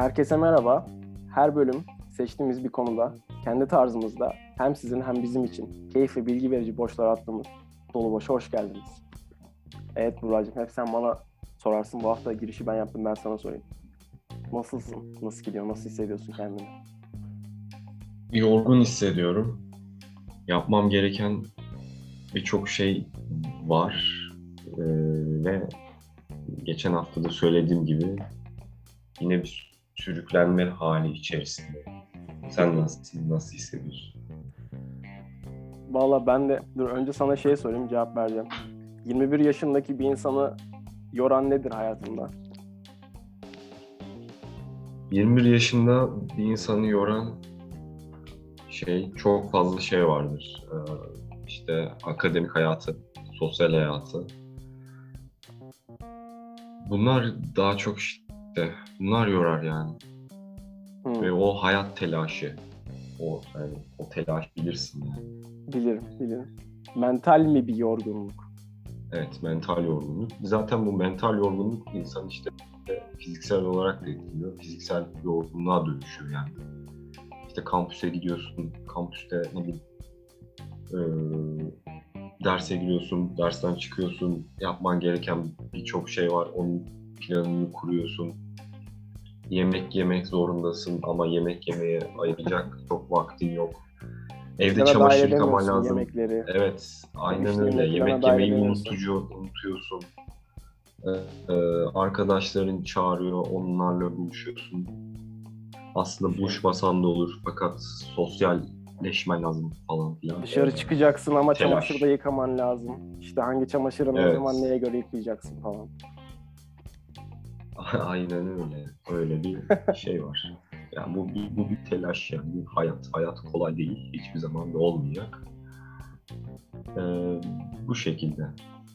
Herkese merhaba. Her bölüm seçtiğimiz bir konuda kendi tarzımızda hem sizin hem bizim için keyifli bilgi verici boşlar attığımız dolu boşa hoş geldiniz. Evet Buracığım hep sen bana sorarsın bu hafta girişi ben yaptım ben sana sorayım. Nasılsın? Nasıl gidiyor? Nasıl hissediyorsun kendini? Yorgun hissediyorum. Yapmam gereken birçok şey var. Ee, ve geçen hafta da söylediğim gibi yine bir sürüklenme hali içerisinde. Sen nasıl, nasıl hissediyorsun? Valla ben de dur önce sana şey sorayım cevap vereceğim. 21 yaşındaki bir insanı yoran nedir hayatında? 21 yaşında bir insanı yoran şey çok fazla şey vardır. Ee, işte akademik hayatı, sosyal hayatı. Bunlar daha çok işte bunlar yorar yani. Hı, Ve o hayat telaşı. O yani o telaş bilirsin yani. bilirim, bilirim. Mental mi bir yorgunluk? Evet, mental yorgunluk. Zaten bu mental yorgunluk insan işte fiziksel olarak da etkiliyor. Fiziksel yorgunluğa dönüşüyor yani. İşte kampüse gidiyorsun, kampüste ne bileyim eee, derse giriyorsun, dersten çıkıyorsun, yapman gereken birçok şey var. Onun planını kuruyorsun. Yemek yemek zorundasın ama yemek yemeye ayıracak çok vaktin yok. Evde dahil çamaşır yıkaman lazım. Yemekleri. Evet, aynen öyle. Yemek yemeyi unutucu, unutuyorsun. Ee, e, arkadaşların çağırıyor, onlarla buluşuyorsun. Aslında buluşmasan da olur fakat sosyalleşmen lazım falan filan. Dışarı çıkacaksın ama Telaş. çamaşır da yıkaman lazım. İşte hangi çamaşırı ne Evet. zaman neye göre yıkayacaksın falan. Aynen öyle. Öyle bir şey var. Yani bu, bu, bu bir telaş yani. Bu hayat. Hayat kolay değil. Hiçbir zaman da olmayacak. Ee, bu şekilde.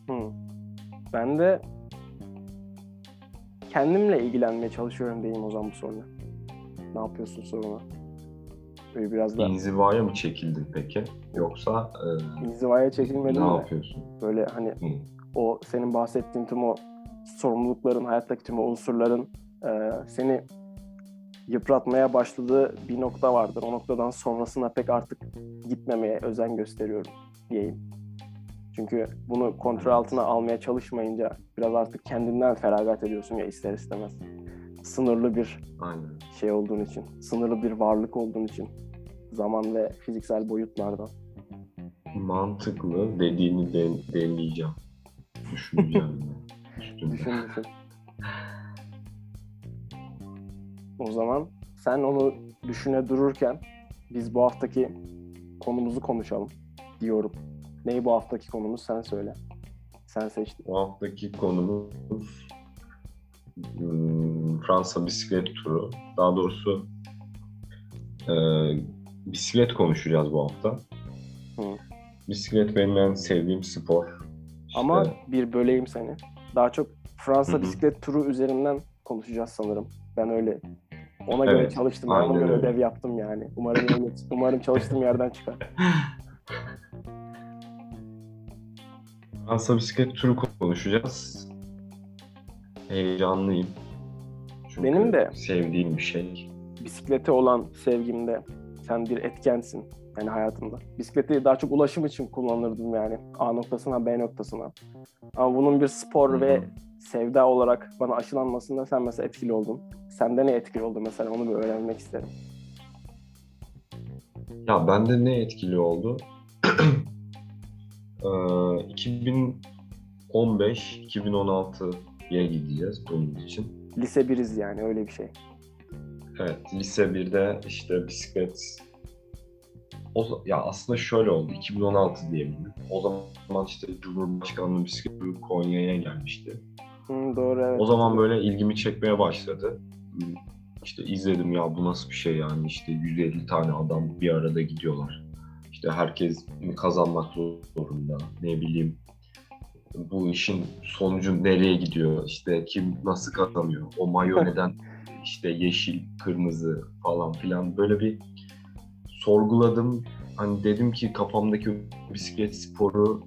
Hı. Ben de kendimle ilgilenmeye çalışıyorum diyeyim o zaman bu soruna. Ne yapıyorsun soruna? Böyle biraz da İnzivaya mı çekildin peki? Yoksa e, inzivaya ne çekilmedim de yapıyorsun? böyle hani Hı. o senin bahsettiğin tüm o sorumlulukların, hayattaki tüm unsurların e, seni yıpratmaya başladığı bir nokta vardır. O noktadan sonrasına pek artık gitmemeye özen gösteriyorum diyeyim. Çünkü bunu kontrol altına almaya çalışmayınca biraz artık kendinden feragat ediyorsun ya ister istemez. Sınırlı bir Aynen. şey olduğun için, sınırlı bir varlık olduğun için zaman ve fiziksel boyutlardan. Mantıklı dediğini de, deneyeceğim. Düşüneceğim. Üstünde. Düşün düşün. O zaman sen onu düşüne dururken biz bu haftaki konumuzu konuşalım diyorum. Neyi bu haftaki konumuz sen söyle. Sen seçtin. Bu haftaki konumuz hmm, Fransa bisiklet turu. Daha doğrusu e, bisiklet konuşacağız bu hafta. Hı. Bisiklet benim en sevdiğim spor. İşte, Ama bir böleyim seni. Daha çok Fransa Hı hı. bisiklet turu üzerinden konuşacağız sanırım. Ben öyle ona göre Evet, çalıştım. Ben ona göre ödev yaptım yani. Umarım umarım çalıştığım yerden çıkar. Fransa bisiklet turu konuşacağız. Heyecanlıyım. Çünkü Benim de. sevdiğim bir şey. bisiklete olan sevgimde sen bir etkensin yani hayatımda. Bisikleti daha çok ulaşım için kullanırdım yani A noktasına B noktasına. Ama bunun bir spor Hı hı. ve sevda olarak bana aşılanmasında sen mesela etkili oldun. Sende ne etkili oldu mesela onu bir öğrenmek isterim. Ya bende ne etkili oldu? Ee, 2015-2016'ya gideceğiz bunun için. Lise biriz yani öyle bir şey. Evet, lise 1'de işte bisiklet o, ya aslında şöyle oldu. 2016 diyebilirim. O zaman işte Cumhurbaşkanlığı bisiklet turu Konya'ya gelmişti. Hı, doğru evet. O zaman böyle ilgimi çekmeye başladı. İşte izledim ya bu nasıl bir şey yani işte 150 tane adam bir arada gidiyorlar. İşte herkes kazanmak zorunda. Ne bileyim bu işin sonucu nereye gidiyor? İşte kim nasıl kazanıyor? O mayo neden işte yeşil, kırmızı falan filan böyle bir sorguladım. Hani dedim ki kafamdaki bisiklet sporu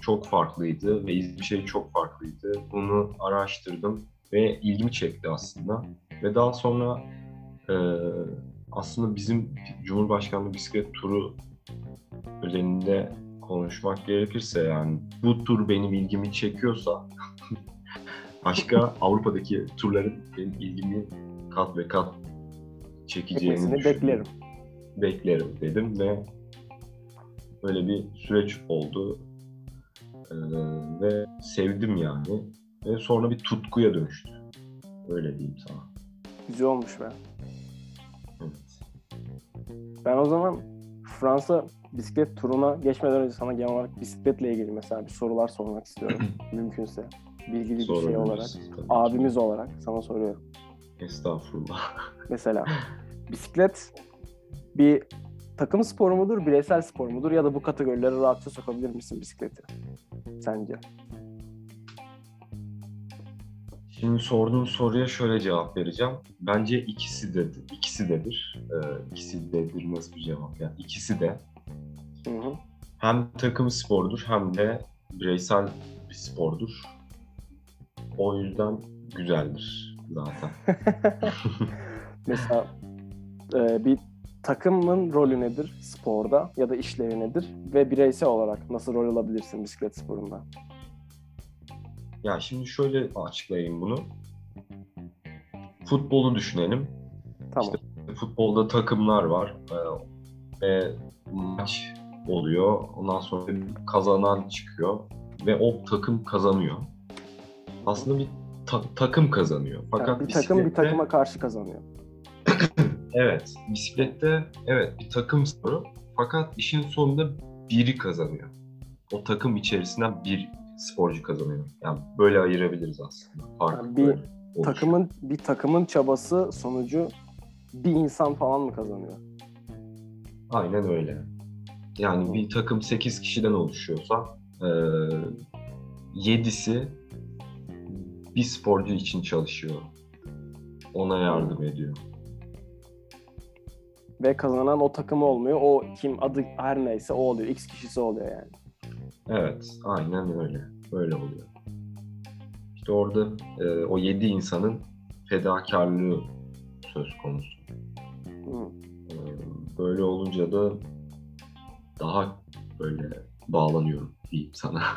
çok farklıydı ve izlediğim şey çok farklıydı. Bunu araştırdım ve ilgimi çekti aslında. Ve daha sonra e, aslında bizim Cumhurbaşkanlığı bisiklet turu özelinde konuşmak gerekirse yani bu tur benim ilgimi çekiyorsa başka Avrupa'daki turların benim ilgimi kat ve kat çekeceğini düşündüm. beklerim. Beklerim dedim ve böyle bir süreç oldu. Ee, ve sevdim yani. Ve sonra bir tutkuya dönüştü. Öyle diyeyim sana. Güzel olmuş be. Evet. Ben o zaman Fransa bisiklet turuna geçmeden önce sana genel olarak bisikletle ilgili mesela bir sorular sormak istiyorum. Mümkünse. Bilgili bir şey olarak. tabii. Abimiz olarak sana soruyorum. Estağfurullah. Mesela bisiklet bir takım sporu mudur, bireysel spor mudur ya da bu kategorilere rahatça sokabilir misin bisikleti? Sence? Şimdi sorduğun soruya şöyle cevap vereceğim. Bence ikisi de ikisi dedir. Ee, ikisi dedir nasıl bir cevap? Yani ikisi de Hı hı. hem takım sporudur hem de bireysel bir spordur. O yüzden güzeldir zaten. Mesela e, bir takımın rolü nedir sporda ya da işlevi nedir ve bireysel olarak nasıl rol alabilirsin bisiklet sporunda? Ya şimdi şöyle açıklayayım bunu. Futbolu düşünelim. Tamam. Futbolda takımlar var ee, ve maç oluyor. Ondan sonra bir kazanan çıkıyor ve o takım kazanıyor. Aslında bir ta- takım kazanıyor. Fakat Yani bir takım bir bisiklette- takıma karşı kazanıyor. Evet, bisiklette evet bir takım sporu. Fakat işin sonunda biri kazanıyor. O takım içerisinden bir sporcu kazanıyor. Yani böyle ayırabiliriz aslında. Farkı Yani bir böyle oluşuyor. Takımın bir takımın çabası sonucu bir insan falan mı kazanıyor? Aynen öyle. Yani bir takım 8 kişiden oluşuyorsa e, 7'si bir sporcu için çalışıyor. Ona yardım ediyor. Ve kazanan o takım olmuyor. O kim adı her neyse o oluyor. X kişisi oluyor yani. Evet, aynen öyle. Böyle oluyor. İşte orada e, o 7 insanın fedakarlığı söz konusu. Hı. E, böyle olunca da daha böyle bağlanıyorum diyeyim sana.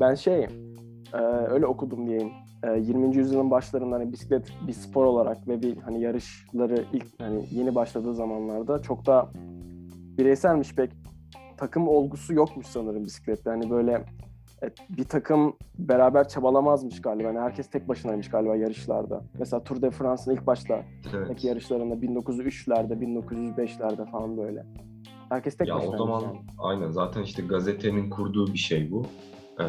Ben şey e, öyle okudum diyeyim. E, 20. yüzyılın başlarında hani bisiklet bir spor olarak ve bir hani yarışları ilk hani yeni başladığı zamanlarda çok da bireyselmiş pek takım olgusu yokmuş sanırım bisiklette. Hani böyle e, bir takım beraber çabalamazmış galiba. Yani herkes tek başınaymış galiba yarışlarda. Mesela Tour de France'ın ilk başta evet. yarışlarında 1903'lerde, 1905'lerde falan böyle. Herkes tek Ya o başınaymış zaman yani. aynen zaten işte gazetenin kurduğu bir şey bu. Ee,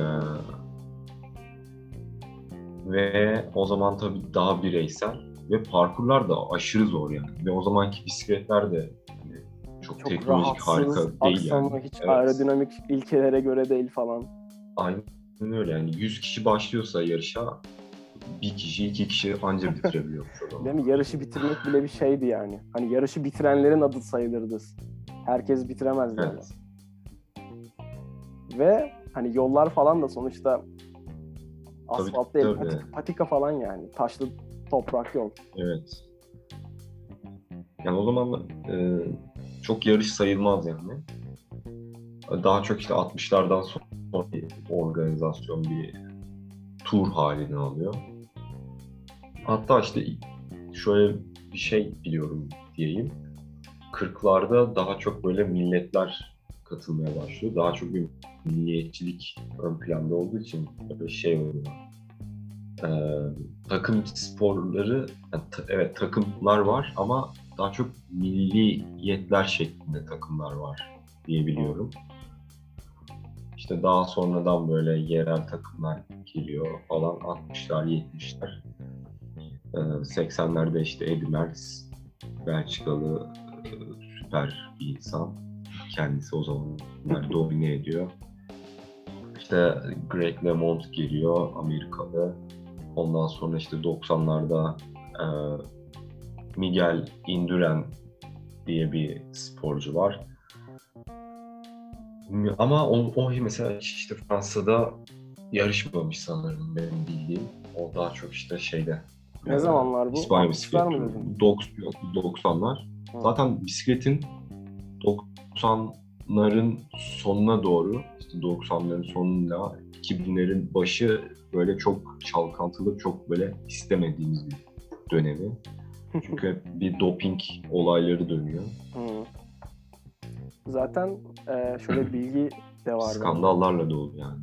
ve o zaman tabii daha bireysel ve parkurlar da aşırı zor yani. Ve o zamanki bisikletler de hani çok, Çok teknolojik harika değil yani. hiç Evet. aerodinamik ilkelere göre değil falan. Aynen öyle yani 100 kişi başlıyorsa yarışa bir kişi iki kişi anca zaman. Değil mi? Yarışı bitirmek bile bir şeydi yani. Hani yarışı bitirenlerin adı sayılırdı. Herkes bitiremezdi yani. Evet. Ve hani yollar falan da sonuçta asfalt değil, patika, patika falan yani. Taşlı toprak yol. Evet. Yani o zaman e, çok yarış sayılmaz yani. Daha çok işte 60'lardan sonra bir organizasyon bir tur halini alıyor. Hatta işte şöyle bir şey biliyorum diyeyim. 40'larda daha çok böyle milletler katılmaya başlıyor. Daha çok bir milliyetçilik ön planda olduğu için böyle şey oluyor. Ee, takım sporları, yani ta- evet takımlar var ama daha çok milliyetler şeklinde takımlar var diyebiliyorum. İşte daha sonradan böyle yerel takımlar geliyor falan 60'lar 70'ler. Ee, 80'lerde işte Eddy Merckx Belçikalı e, süper bir insan. Kendisi o zamanlar domine ediyor. İşte Greg LeMond geliyor Amerikalı. Ondan sonra işte 90'larda e, Miguel Indurain diye bir sporcu var. Ama o, o mesela işte Fransa'da yarışmamış sanırım benim bildiğim. O daha çok işte şeyde Ne zamanlar bu? İspanya 60'lar bisiklet mı turu. dedin? Dok- yok, 90'lar. Hı. Zaten bisikletin 90'ların sonuna doğru, işte 90'ların sonunda 2000'lerin başı böyle çok çalkantılı, çok böyle istemediğimiz bir dönemi. Çünkü hep bir doping olayları dönüyor. Hı. Zaten e, şöyle bilgi de var. Skandallarla dolu yani.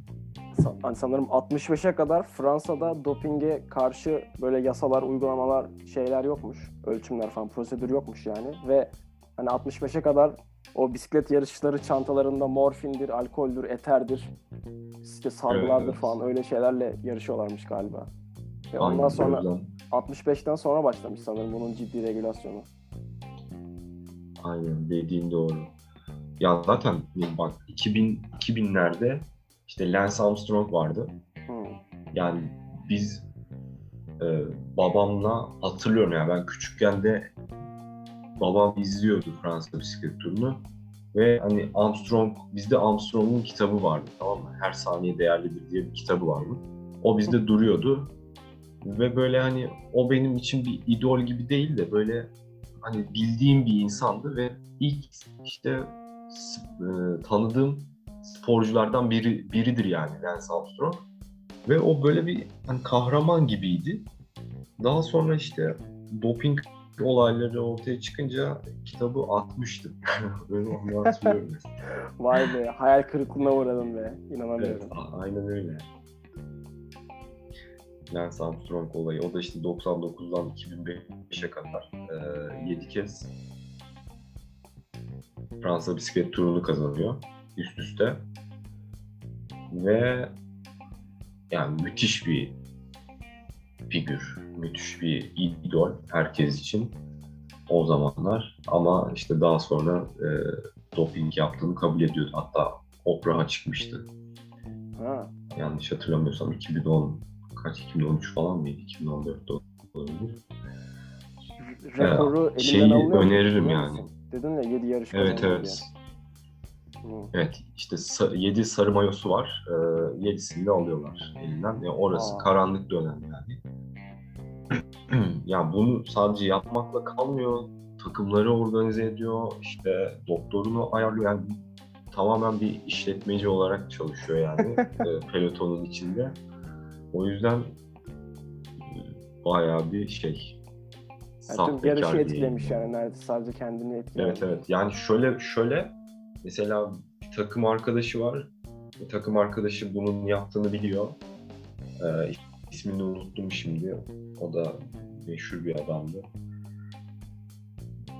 Hani sanırım 65'e kadar Fransa'da dopinge karşı böyle yasalar, uygulamalar, şeyler yokmuş. Ölçümler falan, prosedür yokmuş yani. Ve hani 65'e kadar o bisiklet yarışları çantalarında morfindir, alkoldür, eterdir, işte sargılardır Evet. falan öyle şeylerle yarışıyorlarmış galiba. Ve Aynen, ondan sonra yüzden- 65'ten sonra başlamış sanırım bunun ciddi regülasyonu. Aynen dediğin doğru. Ya zaten bak 2000 2000'lerde işte Lance Armstrong vardı. Hı. Yani biz e, babamla hatırlıyorum ya ben küçükken de babam izliyordu Fransa bisiklet turunu ve hani Armstrong bizde Armstrong'un kitabı vardı tamam mı? Her saniye değerlidir diye bir kitabı vardı. O bizde duruyordu ve böyle hani o benim için bir idol gibi değil de böyle hani bildiğim bir insandı ve ilk işte e, tanıdığım sporculardan biri biridir yani Lance Armstrong. Ve o böyle bir hani kahraman gibiydi. Daha sonra işte doping olayları ortaya çıkınca kitabı atmıştım. Böyle onu hatırlıyorum. mesela. Vay be hayal kırıklığına uğradım be. evet, İnanamıyorum. a- aynen öyle. Lance Armstrong olayı. O da işte 99'dan 2005'e kadar 7 kez Fransa bisiklet turunu kazanıyor üst üste. Ve yani müthiş bir figür, müthiş bir idol herkes için o zamanlar. Ama işte daha sonra e, doping yaptığını kabul ediyordu. Hatta Oprah'a çıkmıştı. Ha. Yanlış hatırlamıyorsam 2010 kaç 2013 falan mıydı? 2014'te olabilir. Rekoru elinden şeyi öneririm yani. Dedin ya 7 yarış Evet evet. diye. Evet işte 7 sarı mayosu var. 7'sini de alıyorlar elinden. Yani orası Aa. karanlık dönem yani. yani bunu sadece yapmakla kalmıyor. Takımları organize ediyor. işte doktorunu ayarlıyor. Yani tamamen bir işletmeci olarak çalışıyor yani e, pelotonun içinde. O yüzden e, bayağı bir şey. Yani tüm yarışı etkilemiş yani neredeyse sadece kendini etkilemiş. Evet evet. Yani şöyle şöyle mesela bir takım arkadaşı var. Bir takım arkadaşı bunun yaptığını biliyor. Ee, ismini unuttum şimdi. O da meşhur bir adamdı.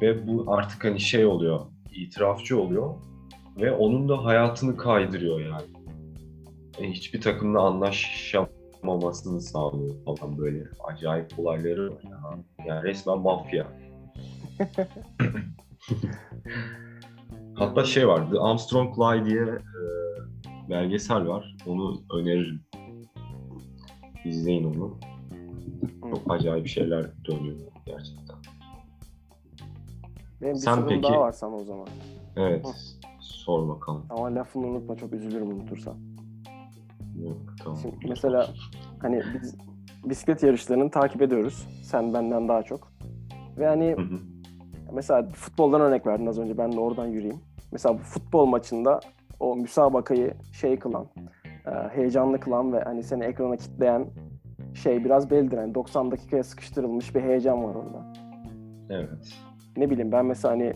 Ve bu artık hani şey oluyor. itirafçı oluyor. Ve onun da hayatını kaydırıyor yani. Yani hiçbir takımla anlaşamamasını sağlıyor falan böyle. Acayip olayları var ya. Yani resmen mafya. Hatta şey var, The Armstrong Lie diye e, belgesel var. Onu öneririm. İzleyin onu. Çok acayip şeyler dönüyor gerçekten. Benim bir Sen sorum peki- daha var sana o zaman. Evet, sor bakalım. Ama lafını unutma çok üzülürüm unutursan. Yok, tamam. Şimdi mesela hani biz bisiklet yarışlarını takip ediyoruz. Sen benden daha çok. Ve hani Hı hı. mesela futboldan örnek verdin az önce ben de oradan yürüyeyim. Mesela futbol maçında o müsabakayı şey kılan, e, heyecanlı kılan ve hani seni ekrana kitleyen şey biraz bellidir. Yani 90 dakikaya sıkıştırılmış bir heyecan var orada. Evet. Ne bileyim ben mesela hani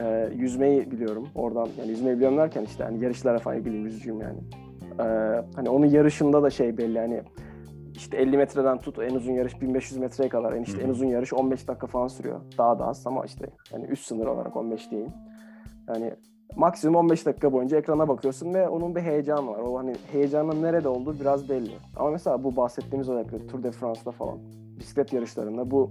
e, yüzmeyi biliyorum oradan yani yüzmeyi biliyorum derken işte hani yarışlara falan bileyim yüzücüyüm yani. E, hani onun yarışında da şey belli hani işte 50 metreden tut en uzun yarış 1500 metreye kadar en işte Hı en uzun yarış 15 dakika falan sürüyor. Daha da az ama işte hani üst sınır olarak 15 diyeyim. Yani maksimum 15 dakika boyunca ekrana bakıyorsun ve onun bir heyecanı var. O hani heyecanın nerede olduğu biraz belli. Ama mesela bu bahsettiğimiz örnekte Tour de France'da falan bisiklet yarışlarında bu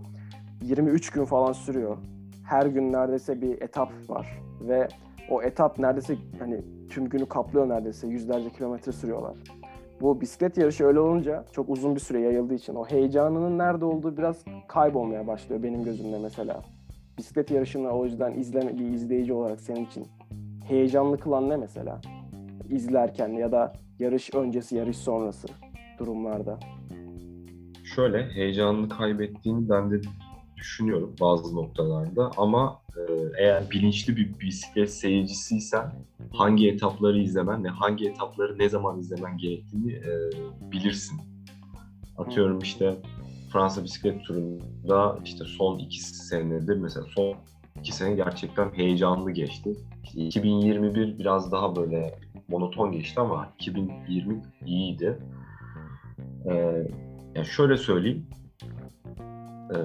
23 gün falan sürüyor. Her gün neredeyse bir etap var ve o etap neredeyse hani tüm günü kaplıyor neredeyse yüzlerce kilometre sürüyorlar. Bu bisiklet yarışı öyle olunca çok uzun bir süre yayıldığı için o heyecanının nerede olduğu biraz kaybolmaya başlıyor benim gözümde mesela. Bisiklet yarışını o yüzden izleme, bir izleyici olarak senin için heyecanlı kılan ne mesela? İzlerken ya da yarış öncesi, yarış sonrası durumlarda. şöyle heyecanını kaybettiğini ben de düşünüyorum bazı noktalarda ama e, eğer bilinçli bir bisiklet seyircisiysen hangi etapları izlemen ve hangi etapları ne zaman izlemen gerektiğini e, bilirsin. Atıyorum işte Fransa bisiklet turunda işte son iki senedir mesela son iki sene gerçekten heyecanlı geçti. İşte 2021 biraz daha böyle monoton geçti ama 2020 iyiydi. Ee, yani şöyle söyleyeyim. Ee,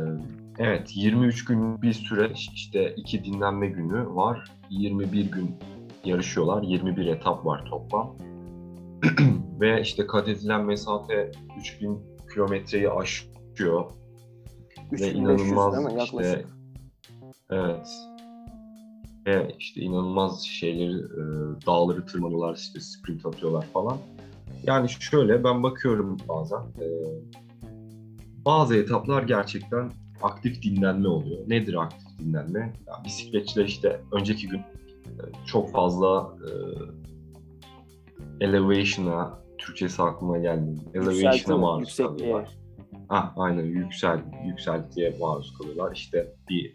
evet 23 gün bir süreç işte iki dinlenme günü var. 21 gün yarışıyorlar. 21 etap var toplam. Ve işte kat edilen mesafe 3000 kilometreyi aşıyor. Ve inanılmaz değil mi? işte evet ve işte inanılmaz şeyleri e, dağları tırmanıyorlar işte sprint atıyorlar falan. Yani şöyle ben bakıyorum bazen e, bazı etaplar gerçekten aktif dinlenme oluyor. Nedir aktif dinlenme? Ya, bisikletçiler işte önceki gün e, çok fazla e, elevation'a Türkçesi aklıma gelmiyor. Elevation'a maruz kalıyorlar. Ah aynen yüksel yükseltiye maruz kalıyorlar. İşte bir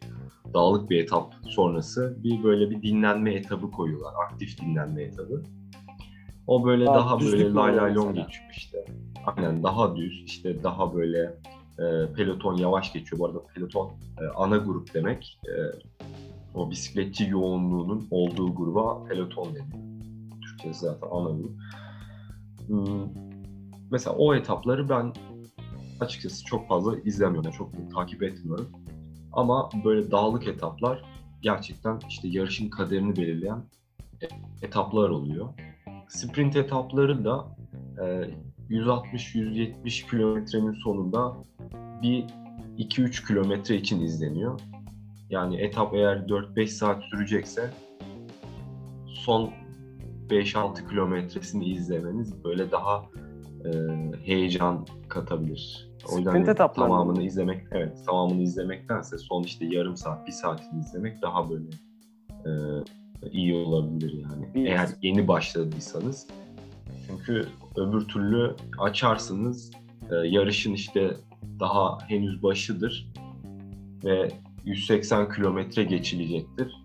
dağlık bir etap sonrası bir böyle bir dinlenme etabı koyuyorlar. Aktif dinlenme etabı. O böyle daha, daha böyle lay lay long geçiyor işte. Aynen daha düz işte daha böyle e, peloton yavaş geçiyor. Bu arada peloton e, ana grup demek. E, o bisikletçi yoğunluğunun olduğu gruba peloton deniyor. Türkçesi zaten ana grup. Hmm, mesela o etapları ben açıkçası çok fazla izlemiyorum. Yani çok takip etmiyorum. Ama böyle dağlık etaplar gerçekten işte yarışın kaderini belirleyen etaplar oluyor. Sprint etapları da 160-170 kilometrenin sonunda bir 2-3 kilometre için izleniyor. Yani etap eğer 4-5 saat sürecekse son 5-6 kilometresini izlemeniz böyle daha e, heyecan katabilir. O yüzden hani tamamını mı? izlemek, evet tamamını izlemektense son işte yarım saat, bir saatini izlemek daha böyle e, iyi olabilir yani. Bir... Eğer yeni başladıysanız. Çünkü öbür türlü açarsınız e, yarışın işte daha henüz başıdır ve 180 kilometre geçilecektir.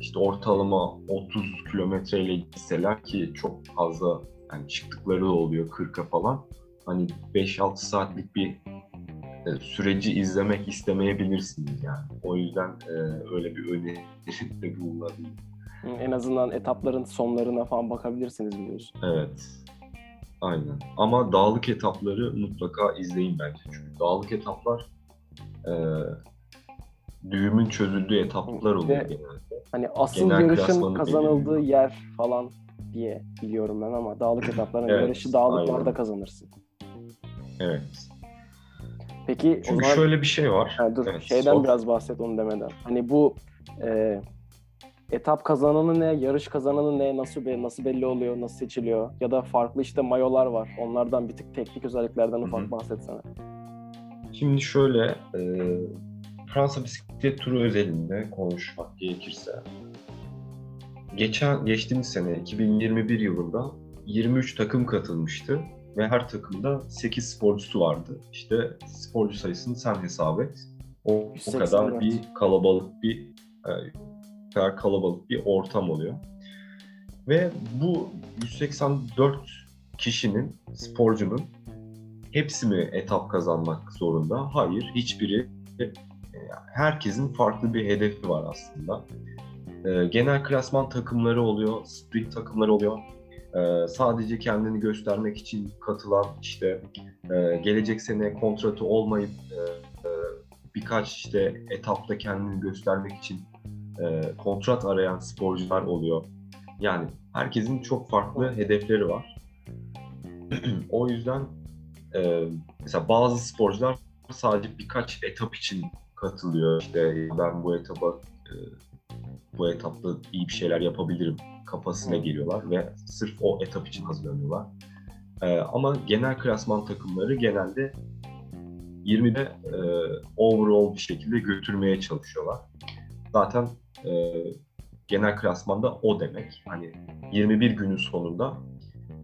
İşte ortalama 30 kilometreyle gitseler ki çok fazla yani çıktıkları oluyor 40'a falan. Hani 5-6 saatlik bir e, süreci izlemek istemeyebilirsiniz yani. O yüzden e, öyle bir öneride bulunabilir. En azından etapların sonlarına falan bakabilirsiniz biliyorsun. Evet. Aynen. Ama dağlık etapları mutlaka izleyin bence. Çünkü dağlık etaplar e, düğümün çözüldüğü etaplar oluyor Ve, genelde. Hani asıl Genel yarışın kazanıldığı yer falan diye biliyorum ben ama dağlık etapların evet, yarışı dağlıklarda aynen. kazanırsın. Evet. Peki Çünkü zaman... şöyle bir şey var. Ha, dur, evet, şeyden sor. biraz bahset onu demeden. Hani bu e, etap kazananı ne, yarış kazananı ne, nasıl be, nasıl belli oluyor, nasıl seçiliyor? Ya da farklı işte mayolar var. Onlardan bir tık teknik özelliklerden ufak Hı-hı. bahsetsene. Şimdi şöyle, e, Fransa bisiklet turu özelinde konuşmak gerekirse geçen geçtiğimiz sene 2021 yılında 23 takım katılmıştı ve her takımda 8 sporcusu vardı. İşte sporcu sayısını sen hesap et. O, o kadar bir kalabalık bir e, kadar kalabalık bir ortam oluyor. Ve bu 184 kişinin, sporcunun hepsi mi etap kazanmak zorunda? Hayır, hiçbiri. E, herkesin farklı bir hedefi var aslında. E, genel klasman takımları oluyor, sprint takımları oluyor. E, sadece kendini göstermek için katılan işte gelecek sene kontratı olmayıp birkaç işte etapta kendini göstermek için kontrat arayan sporcular oluyor. Yani herkesin çok farklı hedefleri var. o yüzden mesela bazı sporcular sadece birkaç etap için katılıyor. İşte ben bu etaba bu etapta iyi bir şeyler yapabilirim kafasına geliyorlar ve sırf o etap için hazırlanıyorlar. Ee, ama genel klasman takımları genelde 20'de e, overall bir şekilde götürmeye çalışıyorlar. Zaten e, genel klasmanda o demek. Hani 21 günün sonunda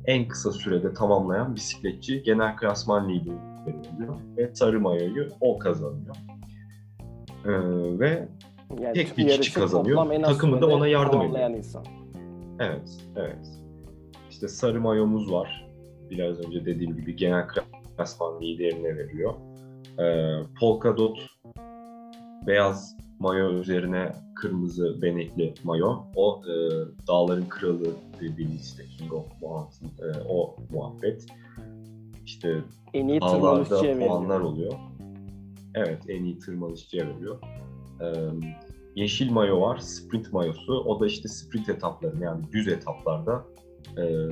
en kısa sürede tamamlayan bisikletçi genel klasman lideri oluyor. Ve sarı mayoyu o kazanıyor. Ee, ve Yani tek bir kişi kazanıyor. Takımı da ona yardım ediyor. insan. evet, evet. İşte sarı mayomuz var. Biraz önce dediğim gibi genel klasman liderine veriyor. Ee, polka dot beyaz mayo üzerine kırmızı benekli mayo. O e, dağların kralı dediğimiz işte King of Mountain e, o muhabbet. İşte En iyi dağlarda puanlar oluyor. Evet en iyi tırmanışçıya veriyor. Yeşil mayo var, sprint mayosu. O da işte sprint etaplarında yani düz etaplarda e,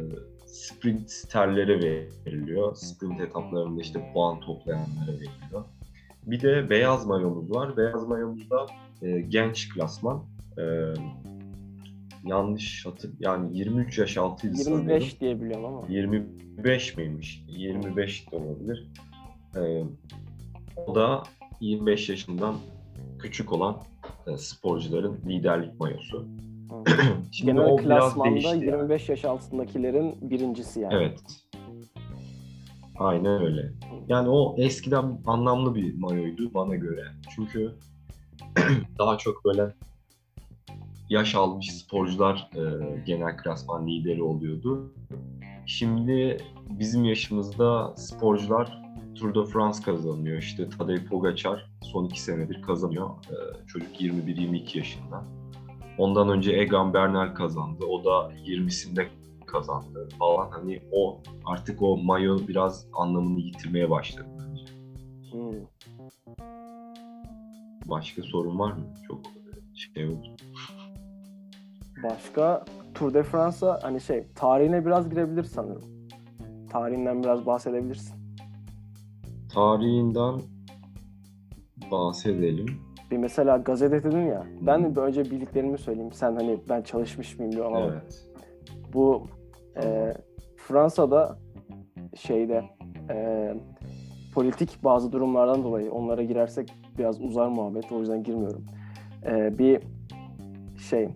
sprint terlere veriliyor. Sprint etaplarında işte puan toplayanlara veriliyor. Bir de beyaz mayomuz var. Beyaz mayomuzda e, genç klasman. E, yanlış hatır yani 23 yaş altıydı sanıyorum. 25 diye biliyorum ama. 25 miymiş? 25 de olabilir. Ee, o da 25 yaşından küçük olan e, sporcuların liderlik mayosu. Hı. Şimdi Genel o biraz klasmanda yani. 25 yaş altındakilerin birincisi yani. Evet. Aynen öyle. Yani o eskiden anlamlı bir mayoydu bana göre. Çünkü daha çok böyle yaş almış sporcular e, genel klasman lideri oluyordu. Şimdi bizim yaşımızda sporcular Tour de France kazanıyor. İşte Tadej Pogacar son iki senedir kazanıyor. E, çocuk 21-22 yaşında. Ondan önce Egan Bernal kazandı. O da 20'sinde kazandı falan. Hani o artık o mayo biraz anlamını yitirmeye başladı bence. Hmm. Başka sorun var mı? Çok şey oldu. Başka Tour de France'a hani şey tarihine biraz girebilir sanırım. Tarihinden biraz bahsedebilirsin. Tarihinden bahsedelim. Bir mesela gazete dedin ya. Ben de önce bildiklerimi söyleyeyim. Sen hani ben çalışmış mıyım diyorum ama Evet. bu e, Fransa'da şeyde e, politik bazı durumlardan dolayı onlara girersek biraz uzar muhabbet o yüzden girmiyorum. E, bir şey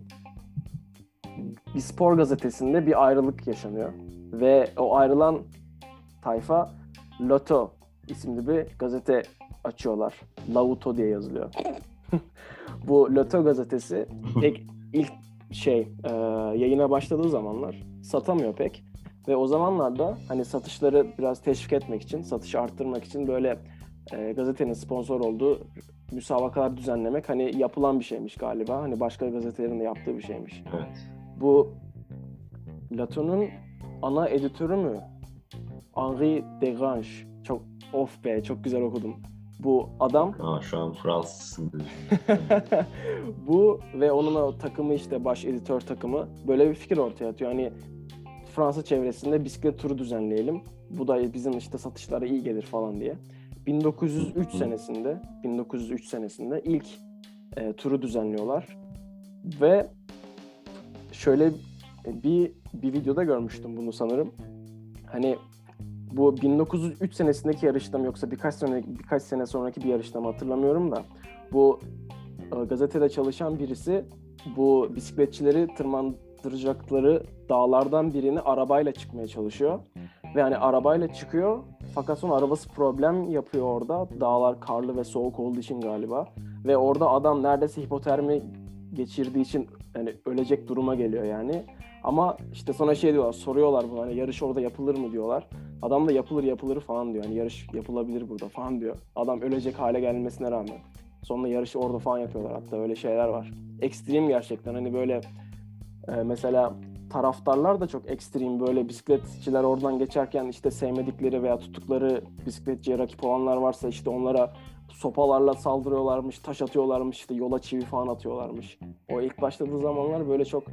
bir spor gazetesinde bir ayrılık yaşanıyor ve o ayrılan tayfa Loto isimli bir gazete açıyorlar. Lauto diye yazılıyor. Bu Loto gazetesi tek ilk şey e, yayına başladığı zamanlar satamıyor pek. Ve o zamanlarda hani satışları biraz teşvik etmek için, satışı arttırmak için böyle e, gazetenin sponsor olduğu müsabakalar düzenlemek hani yapılan bir şeymiş galiba. Hani başka gazetelerin de yaptığı bir şeymiş. Evet. Bu Lato'nun ana editörü mü? Henri Degrange. Of be çok güzel okudum. Bu adam Ha, şu an Fransızsın bu ve onun o takımı işte baş editör takımı böyle bir fikir ortaya atıyor. Hani Fransa çevresinde bisiklet turu düzenleyelim. Bu da bizim işte satışlara iyi gelir falan diye. 1903 Hı. senesinde 1903 senesinde ilk e, turu düzenliyorlar. Ve şöyle bir bir videoda görmüştüm bunu sanırım. Hani bu 1903 senesindeki yarışta mı yoksa birkaç sene birkaç sene sonraki bir yarışta mı hatırlamıyorum da bu e, gazetede çalışan birisi bu bisikletçileri tırmandıracakları dağlardan birini arabayla çıkmaya çalışıyor. Ve hani arabayla çıkıyor fakat sonra arabası problem yapıyor orada. Dağlar karlı ve soğuk olduğu için galiba. Ve orada adam neredeyse hipotermi geçirdiği için hani ölecek duruma geliyor yani. Ama işte sonra şey diyorlar, soruyorlar bunu hani yarış orada yapılır mı diyorlar. Adam da yapılır yapılır falan diyor. Hani yarış yapılabilir burada falan diyor. Adam ölecek hale gelmesine rağmen. Sonra yarışı orada falan yapıyorlar hatta öyle şeyler var. Ekstrem gerçekten hani böyle e, mesela taraftarlar da çok ekstrem böyle bisikletçiler oradan geçerken işte sevmedikleri veya tuttukları bisikletçiye rakip olanlar varsa işte onlara sopalarla saldırıyorlarmış, taş atıyorlarmış, işte yola çivi falan atıyorlarmış. O ilk başladığı zamanlar böyle çok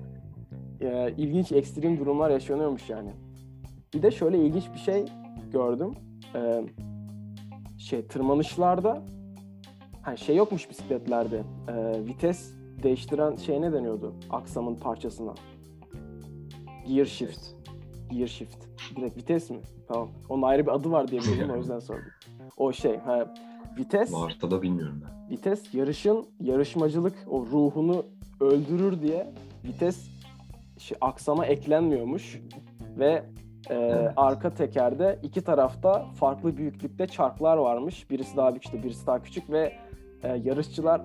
e, ilginç ekstrem durumlar yaşanıyormuş yani. Bir de şöyle ilginç bir şey gördüm. E, şey tırmanışlarda hani şey yokmuş bisikletlerde. E, vites değiştiren şey ne deniyordu? Aksamın parçasına. Gear shift. Gear shift. Direkt vites mi? Tamam. Onun ayrı bir adı var diye biliyorum o yüzden sordum. O şey, ha, vites, Mart'ta da bilmiyorum ben. vites yarışın yarışmacılık o ruhunu öldürür diye vites aksama eklenmiyormuş ve Evet. Arka tekerde iki tarafta farklı büyüklükte çarklar varmış. Birisi daha büyük işte birisi daha küçük ve e, yarışçılar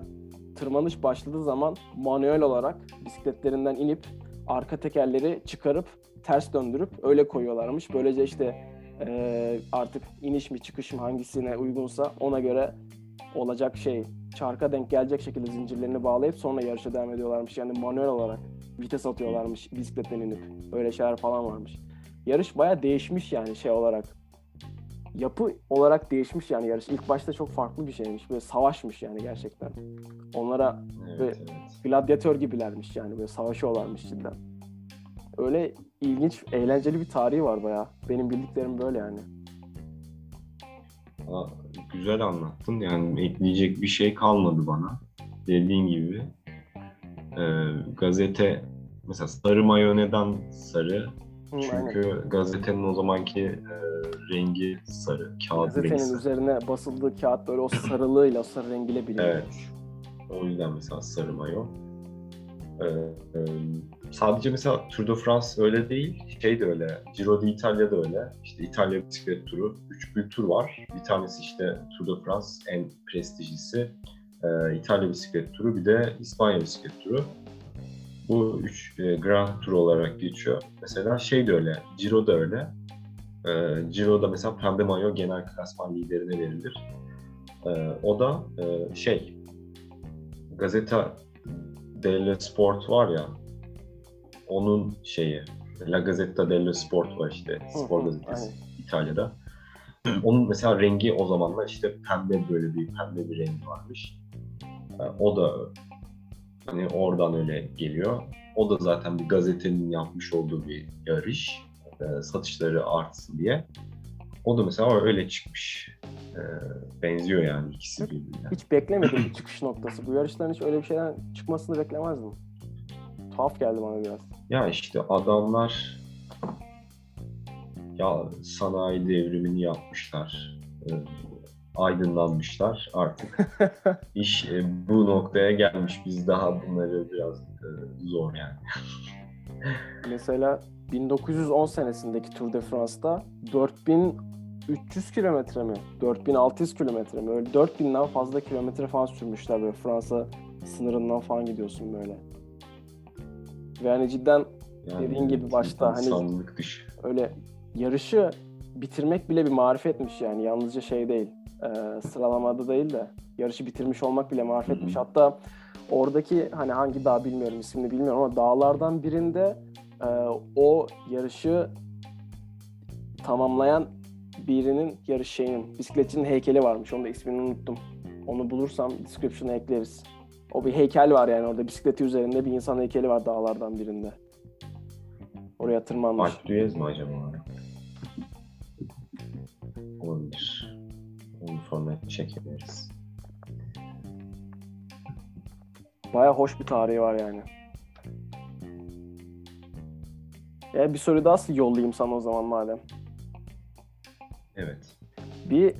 tırmanış başladığı zaman manuel olarak bisikletlerinden inip arka tekerleri çıkarıp ters döndürüp öyle koyuyorlarmış. Böylece işte e, artık iniş mi çıkış mı hangisine uygunsa ona göre olacak şey çarka denk gelecek şekilde zincirlerini bağlayıp sonra yarışa devam ediyorlarmış. Yani manuel olarak vites atıyorlarmış bisikletten inip. Öyle şeyler falan varmış. Yarış baya değişmiş yani şey olarak. Yapı olarak değişmiş yani yarış. İlk başta çok farklı bir şeymiş. Böyle savaşmış yani gerçekten. Onlara Evet, Ve- evet. gladyatör gibilermiş yani böyle savaşıyorlarmış cidden. Öyle ilginç, eğlenceli bir tarihi var baya. Benim bildiklerim böyle yani. Aa, güzel anlattın. Yani ekleyecek bir şey kalmadı bana. Dediğin gibi e, gazete mesela sarı mayo neden sarı? Hı, aynen. Çünkü gazetenin o zamanki e, rengi sarı. Kağıt rengi Gazetenin sarı. üzerine basıldığı kağıt böyle o sarılığıyla, o sarı rengiyle biliniyor. Evet. O yüzden mesela sarı mayo. Ee, e, sadece mesela Tour de France öyle değil. Şey de öyle. Giro d'Italia da öyle. İşte İtalya bisiklet turu. Üç büyük tur var. Bir tanesi işte Tour de France en prestijlisi. Ee, İtalya bisiklet turu. Bir de İspanya bisiklet turu. Bu üç e, Grand Tour olarak geçiyor. Mesela şey de öyle. Giro da öyle. Ee, Giro'da mesela pembe mayo genel klasman liderine verilir. Ee, o da e, şey Gazeta dello Sport var ya onun şeyi La Gazzetta dello Sport var işte spor gazetesi aynen. İtalya'da. Onun mesela rengi o zamanlar işte pembe böyle bir pembe bir rengi varmış. Ee, O da hani oradan öyle geliyor. O da zaten bir gazetenin yapmış olduğu bir yarış. Ee, Satışları artsın diye. O da mesela öyle çıkmış. Ee, Benziyor yani ikisi birbirine. Hiç beklemedim bir çıkış noktası. Bu yarışların hiç öyle bir şeyden çıkmasını beklemezdim. Tuhaf geldi bana biraz. Ya işte adamlar ya sanayi devrimini yapmışlar. Aydınlanmışlar artık. İş e, bu noktaya gelmiş. Biz daha bunları biraz e, zor yani. Mesela 1910 senesindeki Tour de France'da 4300 kilometre mi? 4600 kilometre mi? Öyle 4000'den fazla kilometre falan sürmüşler böyle Fransa sınırından falan gidiyorsun böyle. Ve hani cidden yani Dediğin gibi başta hani- dışı. öyle yarışı bitirmek bile bir marifetmiş yani yalnızca şey değil e, sıralamada değil de yarışı bitirmiş olmak bile hı. hatta oradaki hani hangi dağ bilmiyorum ismini bilmiyorum ama dağlardan birinde e, o yarışı tamamlayan birinin yarış şeyinin bisikletçinin heykeli varmış onun da ismini unuttum onu bulursam description'a ekleriz o bir heykel var yani orada bisikleti üzerinde bir insan heykeli var dağlardan birinde oraya tırmanmış Alp mi acaba? Olabilir. Onu sonra çekeriz. Baya hoş bir tarihi var yani. Ya bir soru daha yollayayım sana o zaman madem. Evet. Bir,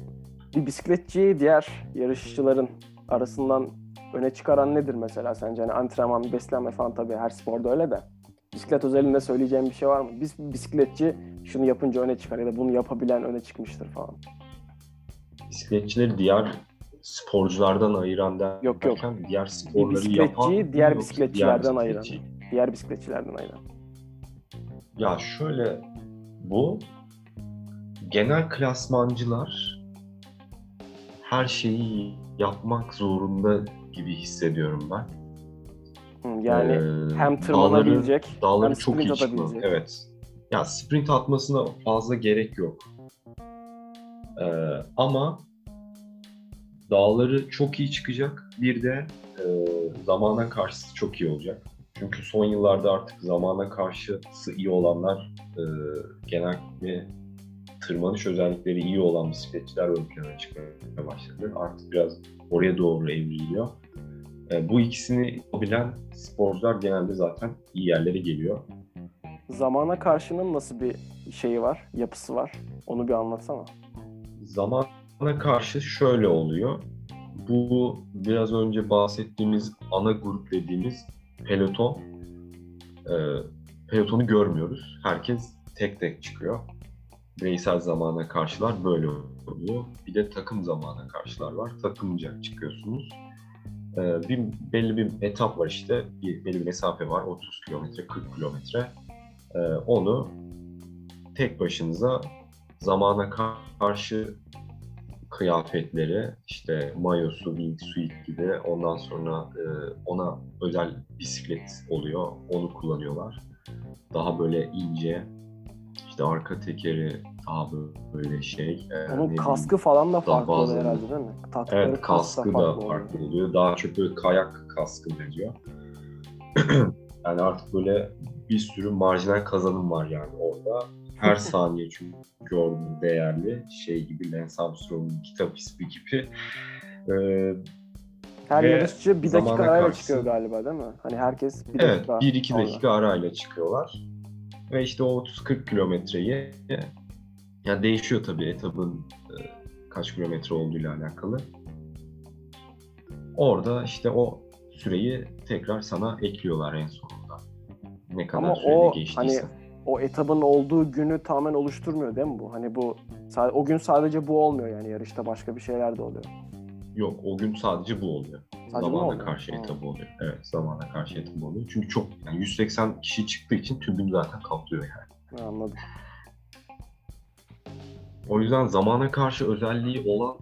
bir bisikletçiyi diğer yarışçıların arasından öne çıkaran nedir mesela sence? Hani antrenman, beslenme falan tabii her sporda öyle de. Bisiklet özelinde söyleyeceğim bir şey var mı? Biz bisikletçi şunu yapınca öne çıkar ya da bunu yapabilen öne çıkmıştır falan. Bisikletçileri diğer sporculardan ayıran der- Yok, yok. derken diğer sporları bisikletçiyi yapan diğer bisikletçilerden diğer ayıran. Diğer bisikletçilerden ayıran. Ya şöyle bu genel klasmancılar her şeyi yapmak zorunda gibi hissediyorum ben. Yani Ee, hem tırmanabilecek dağları, dağları hem çok sprint iyi atabilecek. Evet. Ya sprint atmasına fazla gerek yok. Ee, ama dağları çok iyi çıkacak. Bir de e, zamana karşısı çok iyi olacak. Çünkü son yıllarda artık zamana karşısı iyi olanlar e, genellikle tırmanış özellikleri iyi olan bisikletçiler ön plana çıkmaya başladı. Artık biraz oraya doğru evriliyor. E, bu ikisini yapabilen sporcular genelde zaten iyi yerlere geliyor. Zamana karşının nasıl bir şeyi var, yapısı var? Onu bir anlatsana. Zamana karşı şöyle oluyor. Bu biraz önce bahsettiğimiz ana grup dediğimiz peloton. E, pelotonu görmüyoruz. Herkes tek tek çıkıyor. Bireysel zamana karşılar böyle oluyor. Bir de takım zamana karşılar var. Takımca çıkıyorsunuz. Ee, bir belli bir etap var işte. Bir, belli bir mesafe var. 30 kilometre, 40 kilometre. Ee, onu tek başınıza zamana karşı kıyafetleri, işte mayosu, wingsuit gibi ondan sonra e, ona özel bisiklet oluyor. Onu kullanıyorlar. Daha böyle ince, işte arka tekeri daha böyle şey. e, Onun kaskı bileyim, falan da farklı oluyor bazı- herhalde değil mi? Taktıkları Evet kask kaskı da oluyor. farklı oluyor. Daha çok böyle kayak kaskı deniyor. yani artık böyle bir sürü marjinal kazanım var yani orada. Her saniye çünkü orada değerli şey gibi Lance Armstrong'un kitap ismi gibi. Ee, Her yarışçı bir dakika arayla karşı- çıkıyor galiba değil mi? Hani herkes bir evet dakika 1-2 sonra. dakika arayla çıkıyorlar. Ve işte o 30-40 kilometreyi yani değişiyor tabii etabın e, kaç kilometre olduğuyla alakalı. Orada işte o süreyi tekrar sana ekliyorlar en sonunda. Ne kadar Ama sürede o geçtiyse. hani o etabın olduğu günü tamamen oluşturmuyor değil mi bu? Hani bu o gün sadece bu olmuyor yani yarışta başka bir şeyler de oluyor. Yok o gün sadece bu oluyor. Sadece zamana oluyor. karşı Ha. etabı oluyor. Evet zamana karşı etabı oluyor. Çünkü çok yani 180 kişi çıktığı için tüm gün zaten kaplıyor yani. Ha, Anladım. O yüzden zamana karşı özelliği olan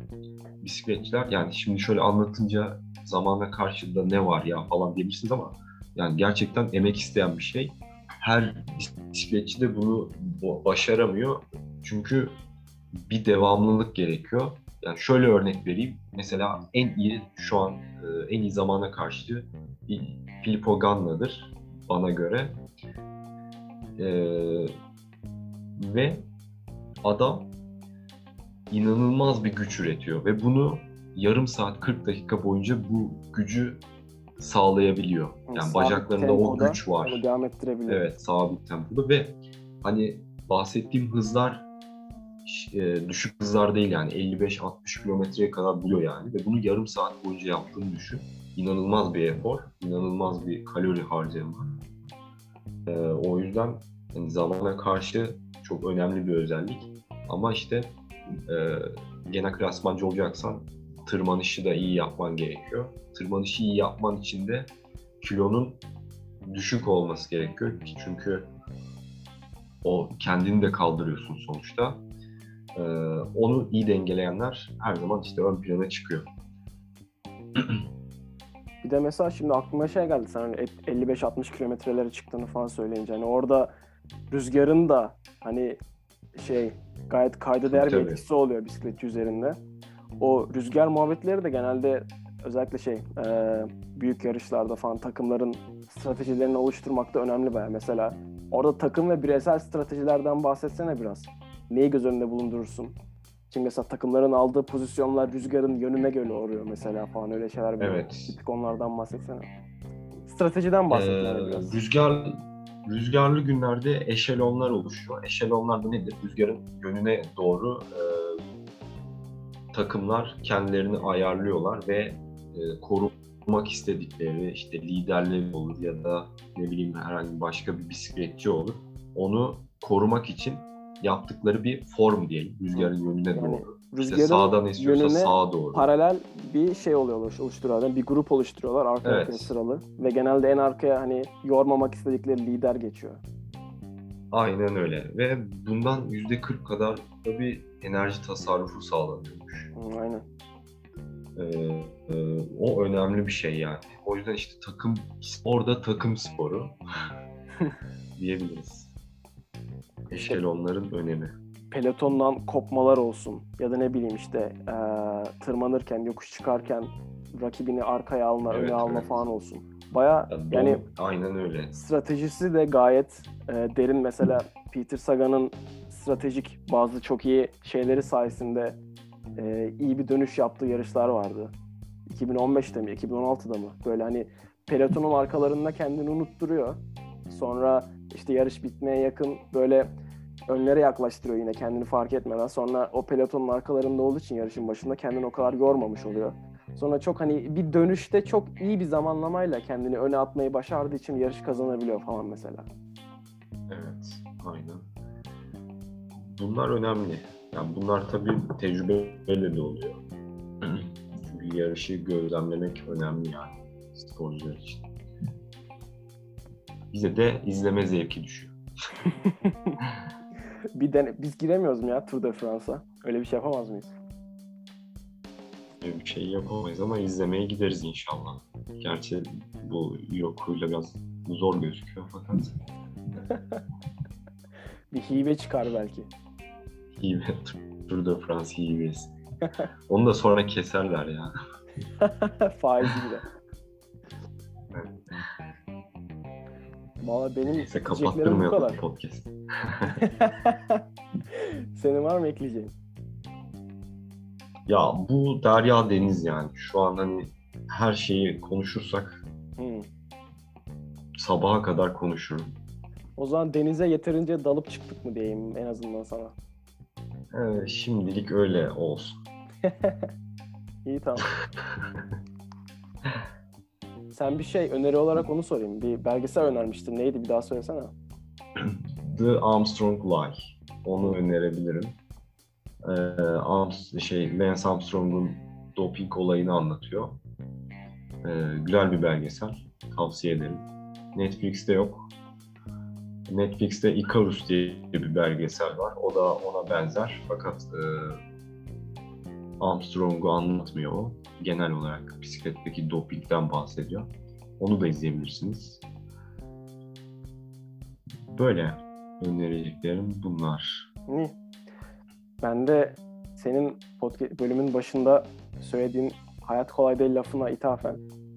bisikletçiler yani şimdi şöyle anlatınca zamana karşı da ne var ya falan diyebilirsiniz ama yani gerçekten emek isteyen bir şey. Her bisikletçi de bunu başaramıyor. Çünkü bir devamlılık gerekiyor. Yani şöyle örnek vereyim. Mesela en iyi şu an e, en iyi zamana karşı Filippo Ganna'dır bana göre. E, ve adam inanılmaz bir güç üretiyor ve bunu yarım saat 40 dakika boyunca bu gücü sağlayabiliyor. Yani sabit bacaklarında o güç var. Onu devam ettirebiliyor. Evet, sabit tempoda ve hani bahsettiğim hızlar e, düşük hızlar değil yani 55-60 kilometreye kadar buluyor yani ve bunu yarım saat boyunca yaptığını düşün. İnanılmaz bir efor, inanılmaz bir kalori harcama. E, o yüzden hani zamana karşı çok önemli bir özellik. Ama işte e, genel klasmancı olacaksan tırmanışı da iyi yapman gerekiyor. Tırmanışı iyi yapman için de kilonun düşük olması gerekiyor. Çünkü o kendini de kaldırıyorsun sonuçta. Ee, onu iyi dengeleyenler her zaman işte ön plana çıkıyor. Bir de mesela şimdi aklıma şey geldi. Sen hani et- 55-60 kilometrelere çıktığını falan söyleyince hani orada rüzgarın da hani şey gayet kayda değer bir etkisi oluyor bisikletçi üzerinde. O rüzgar muhabbetleri de genelde özellikle şey e, büyük yarışlarda falan takımların stratejilerini oluşturmakta önemli baya. Mesela orada takım ve bireysel stratejilerden bahsetsene biraz. Neyi göz önünde bulundurursun? Şimdi mesela takımların aldığı pozisyonlar rüzgarın yönüne göre oluyor mesela falan öyle şeyler. böyle. Evet. Tık onlardan bahsetsene. Stratejiden bahset yani Ee, biraz. rüzgar rüzgarlı günlerde eşelonlar oluşuyor. Eşelonlar da nedir? Rüzgarın yönüne doğru e, takımlar kendilerini ayarlıyorlar ve e, korumak istedikleri işte liderleri olur ya da ne bileyim herhangi başka bir bisikletçi olur. Onu korumak için yaptıkları bir form diyelim. Rüzgarın yönüne Yani doğru. İşte Rüzgarın sağdan esiyorsa sağa doğru. paralel bir şey oluyor oluşturuyorlar. Bir grup oluşturuyorlar arka Evet. arkaya sıralı ve genelde en arkaya hani yormamak istedikleri lider geçiyor. Aynen öyle. Ve bundan %40 kadar da bir enerji tasarrufu sağlanıyormuş. Aynen. Ee, e, o önemli bir şey yani. O yüzden işte takım orada takım sporu diyebiliriz. Eşelonların önemi. Pelotondan kopmalar olsun ya da ne bileyim işte eee, tırmanırken yokuş çıkarken rakibini arkaya alma, Evet, öne alma evet. falan olsun. Baya Yani, aynen öyle. stratejisi de gayet e, derin. Mesela Peter Sagan'ın stratejik bazı çok iyi şeyleri sayesinde e, iyi bir dönüş yaptığı yarışlar vardı. 2015'te mi, 2016'da mı? Böyle hani pelotonun arkalarında kendini unutturuyor. Sonra işte yarış bitmeye yakın böyle önlere yaklaştırıyor yine kendini fark etmeden. Sonra o pelotonun arkalarında olduğu için yarışın başında kendini o kadar yormamış oluyor. Sonra çok hani bir dönüşte çok iyi bir zamanlamayla kendini öne atmayı başardığı için yarış kazanabiliyor falan mesela. Evet, aynen. bunlar önemli. Yani bunlar tabii tecrübeyle de oluyor. Çünkü yarışı gözlemlemek önemli yani sporcular için. Bize de izleme zevki düşüyor. bir dene, biz giremiyoruz mu ya Tour de France'a? Öyle bir şey yapamaz mıyız? Bir şey yapamayız ama izlemeye gideriz inşallah. Gerçi bu yokuyla biraz zor gözüküyor fakat bir hibe çıkar belki. hibe, Tour de France hibesi. Onu da sonra keserler ya. Faiziyle. Valla benim Neyse diyeceklerim bu kapattırmayalım kadar. podcast. Senin var mı ekleyeceğin? Ya bu derya deniz yani. Şu an hani her şeyi konuşursak Hmm. sabaha kadar konuşurum. O zaman denize yeterince dalıp çıktık mı diyeyim en azından sana. Ee, şimdilik öyle olsun. İyi tamam. Sen bir şey öneri olarak onu sorayım. Bir belgesel önermiştin. Neydi bir daha söylesene. The Armstrong Lie. Onu önerebilirim. Ee, Arms, şey, Lance Armstrong'un doping olayını anlatıyor. Ee, güzel bir belgesel. Tavsiye ederim. Netflix'te yok. Netflix'te Icarus diye bir belgesel var. O da ona benzer. Fakat e, Armstrong'u anlatmıyor o. Genel olarak bisikletteki dopingden bahsediyor. Onu da izleyebilirsiniz. Böyle önereceklerim bunlar. İyi. Ben de senin podcast bölümün başında söylediğin hayat kolay değil lafına ithafen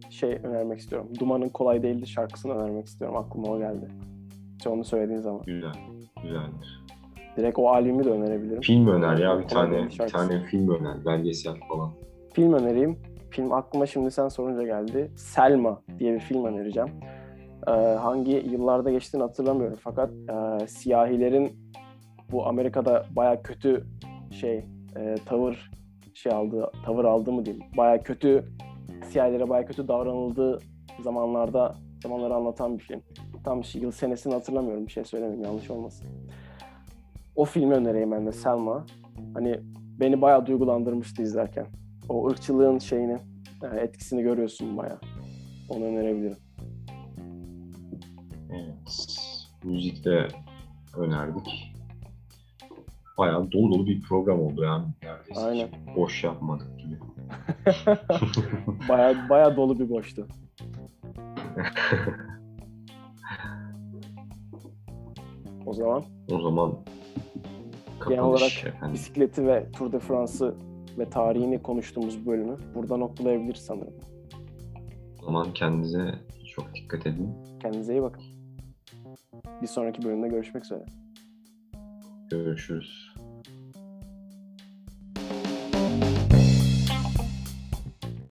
şey önermek istiyorum. Dumanın kolay değildi şarkısını önermek istiyorum. Aklıma o geldi. İşte onu söylediğin zaman. Güzel, güzeldir. Direkt o albümü de önerebilirim. Film öner ya bir Kolay tane, bir tane film öner, belgesel falan. Film önereyim. Film aklıma şimdi sen sorunca geldi. Selma diye bir film önereceğim. Ee, hangi yıllarda geçtiğini hatırlamıyorum. Fakat e, siyahilerin bu Amerika'da baya kötü şey e, tavır şey aldı tavır aldı mı diyeyim. Baya kötü siyahilere baya kötü davranıldığı zamanlarda zamanları anlatan bir film. Tam yıl senesini hatırlamıyorum. Bir şey söylemeyeyim yanlış olmasın. O filmi önereyim ben de Selma. Hani beni bayağı duygulandırmıştı izlerken. O ırkçılığın şeyini, e, etkisini görüyorsun bayağı. Onu önerebilirim. Evet, müzik de önerdik. Bayağı dolu dolu bir program oldu yani. Neredeyse Aynen. hiç boş yapmadık gibi. Bayağı bayağı dolu bir boştu. O zaman O zaman Genel olarak efendim. bisikleti ve Tour de France'ı ve tarihini konuştuğumuz bölümü burada noktalayabiliriz sanırım. O zaman kendinize çok dikkat edin. Kendinize iyi bakın. Bir sonraki bölümde görüşmek üzere. Görüşürüz.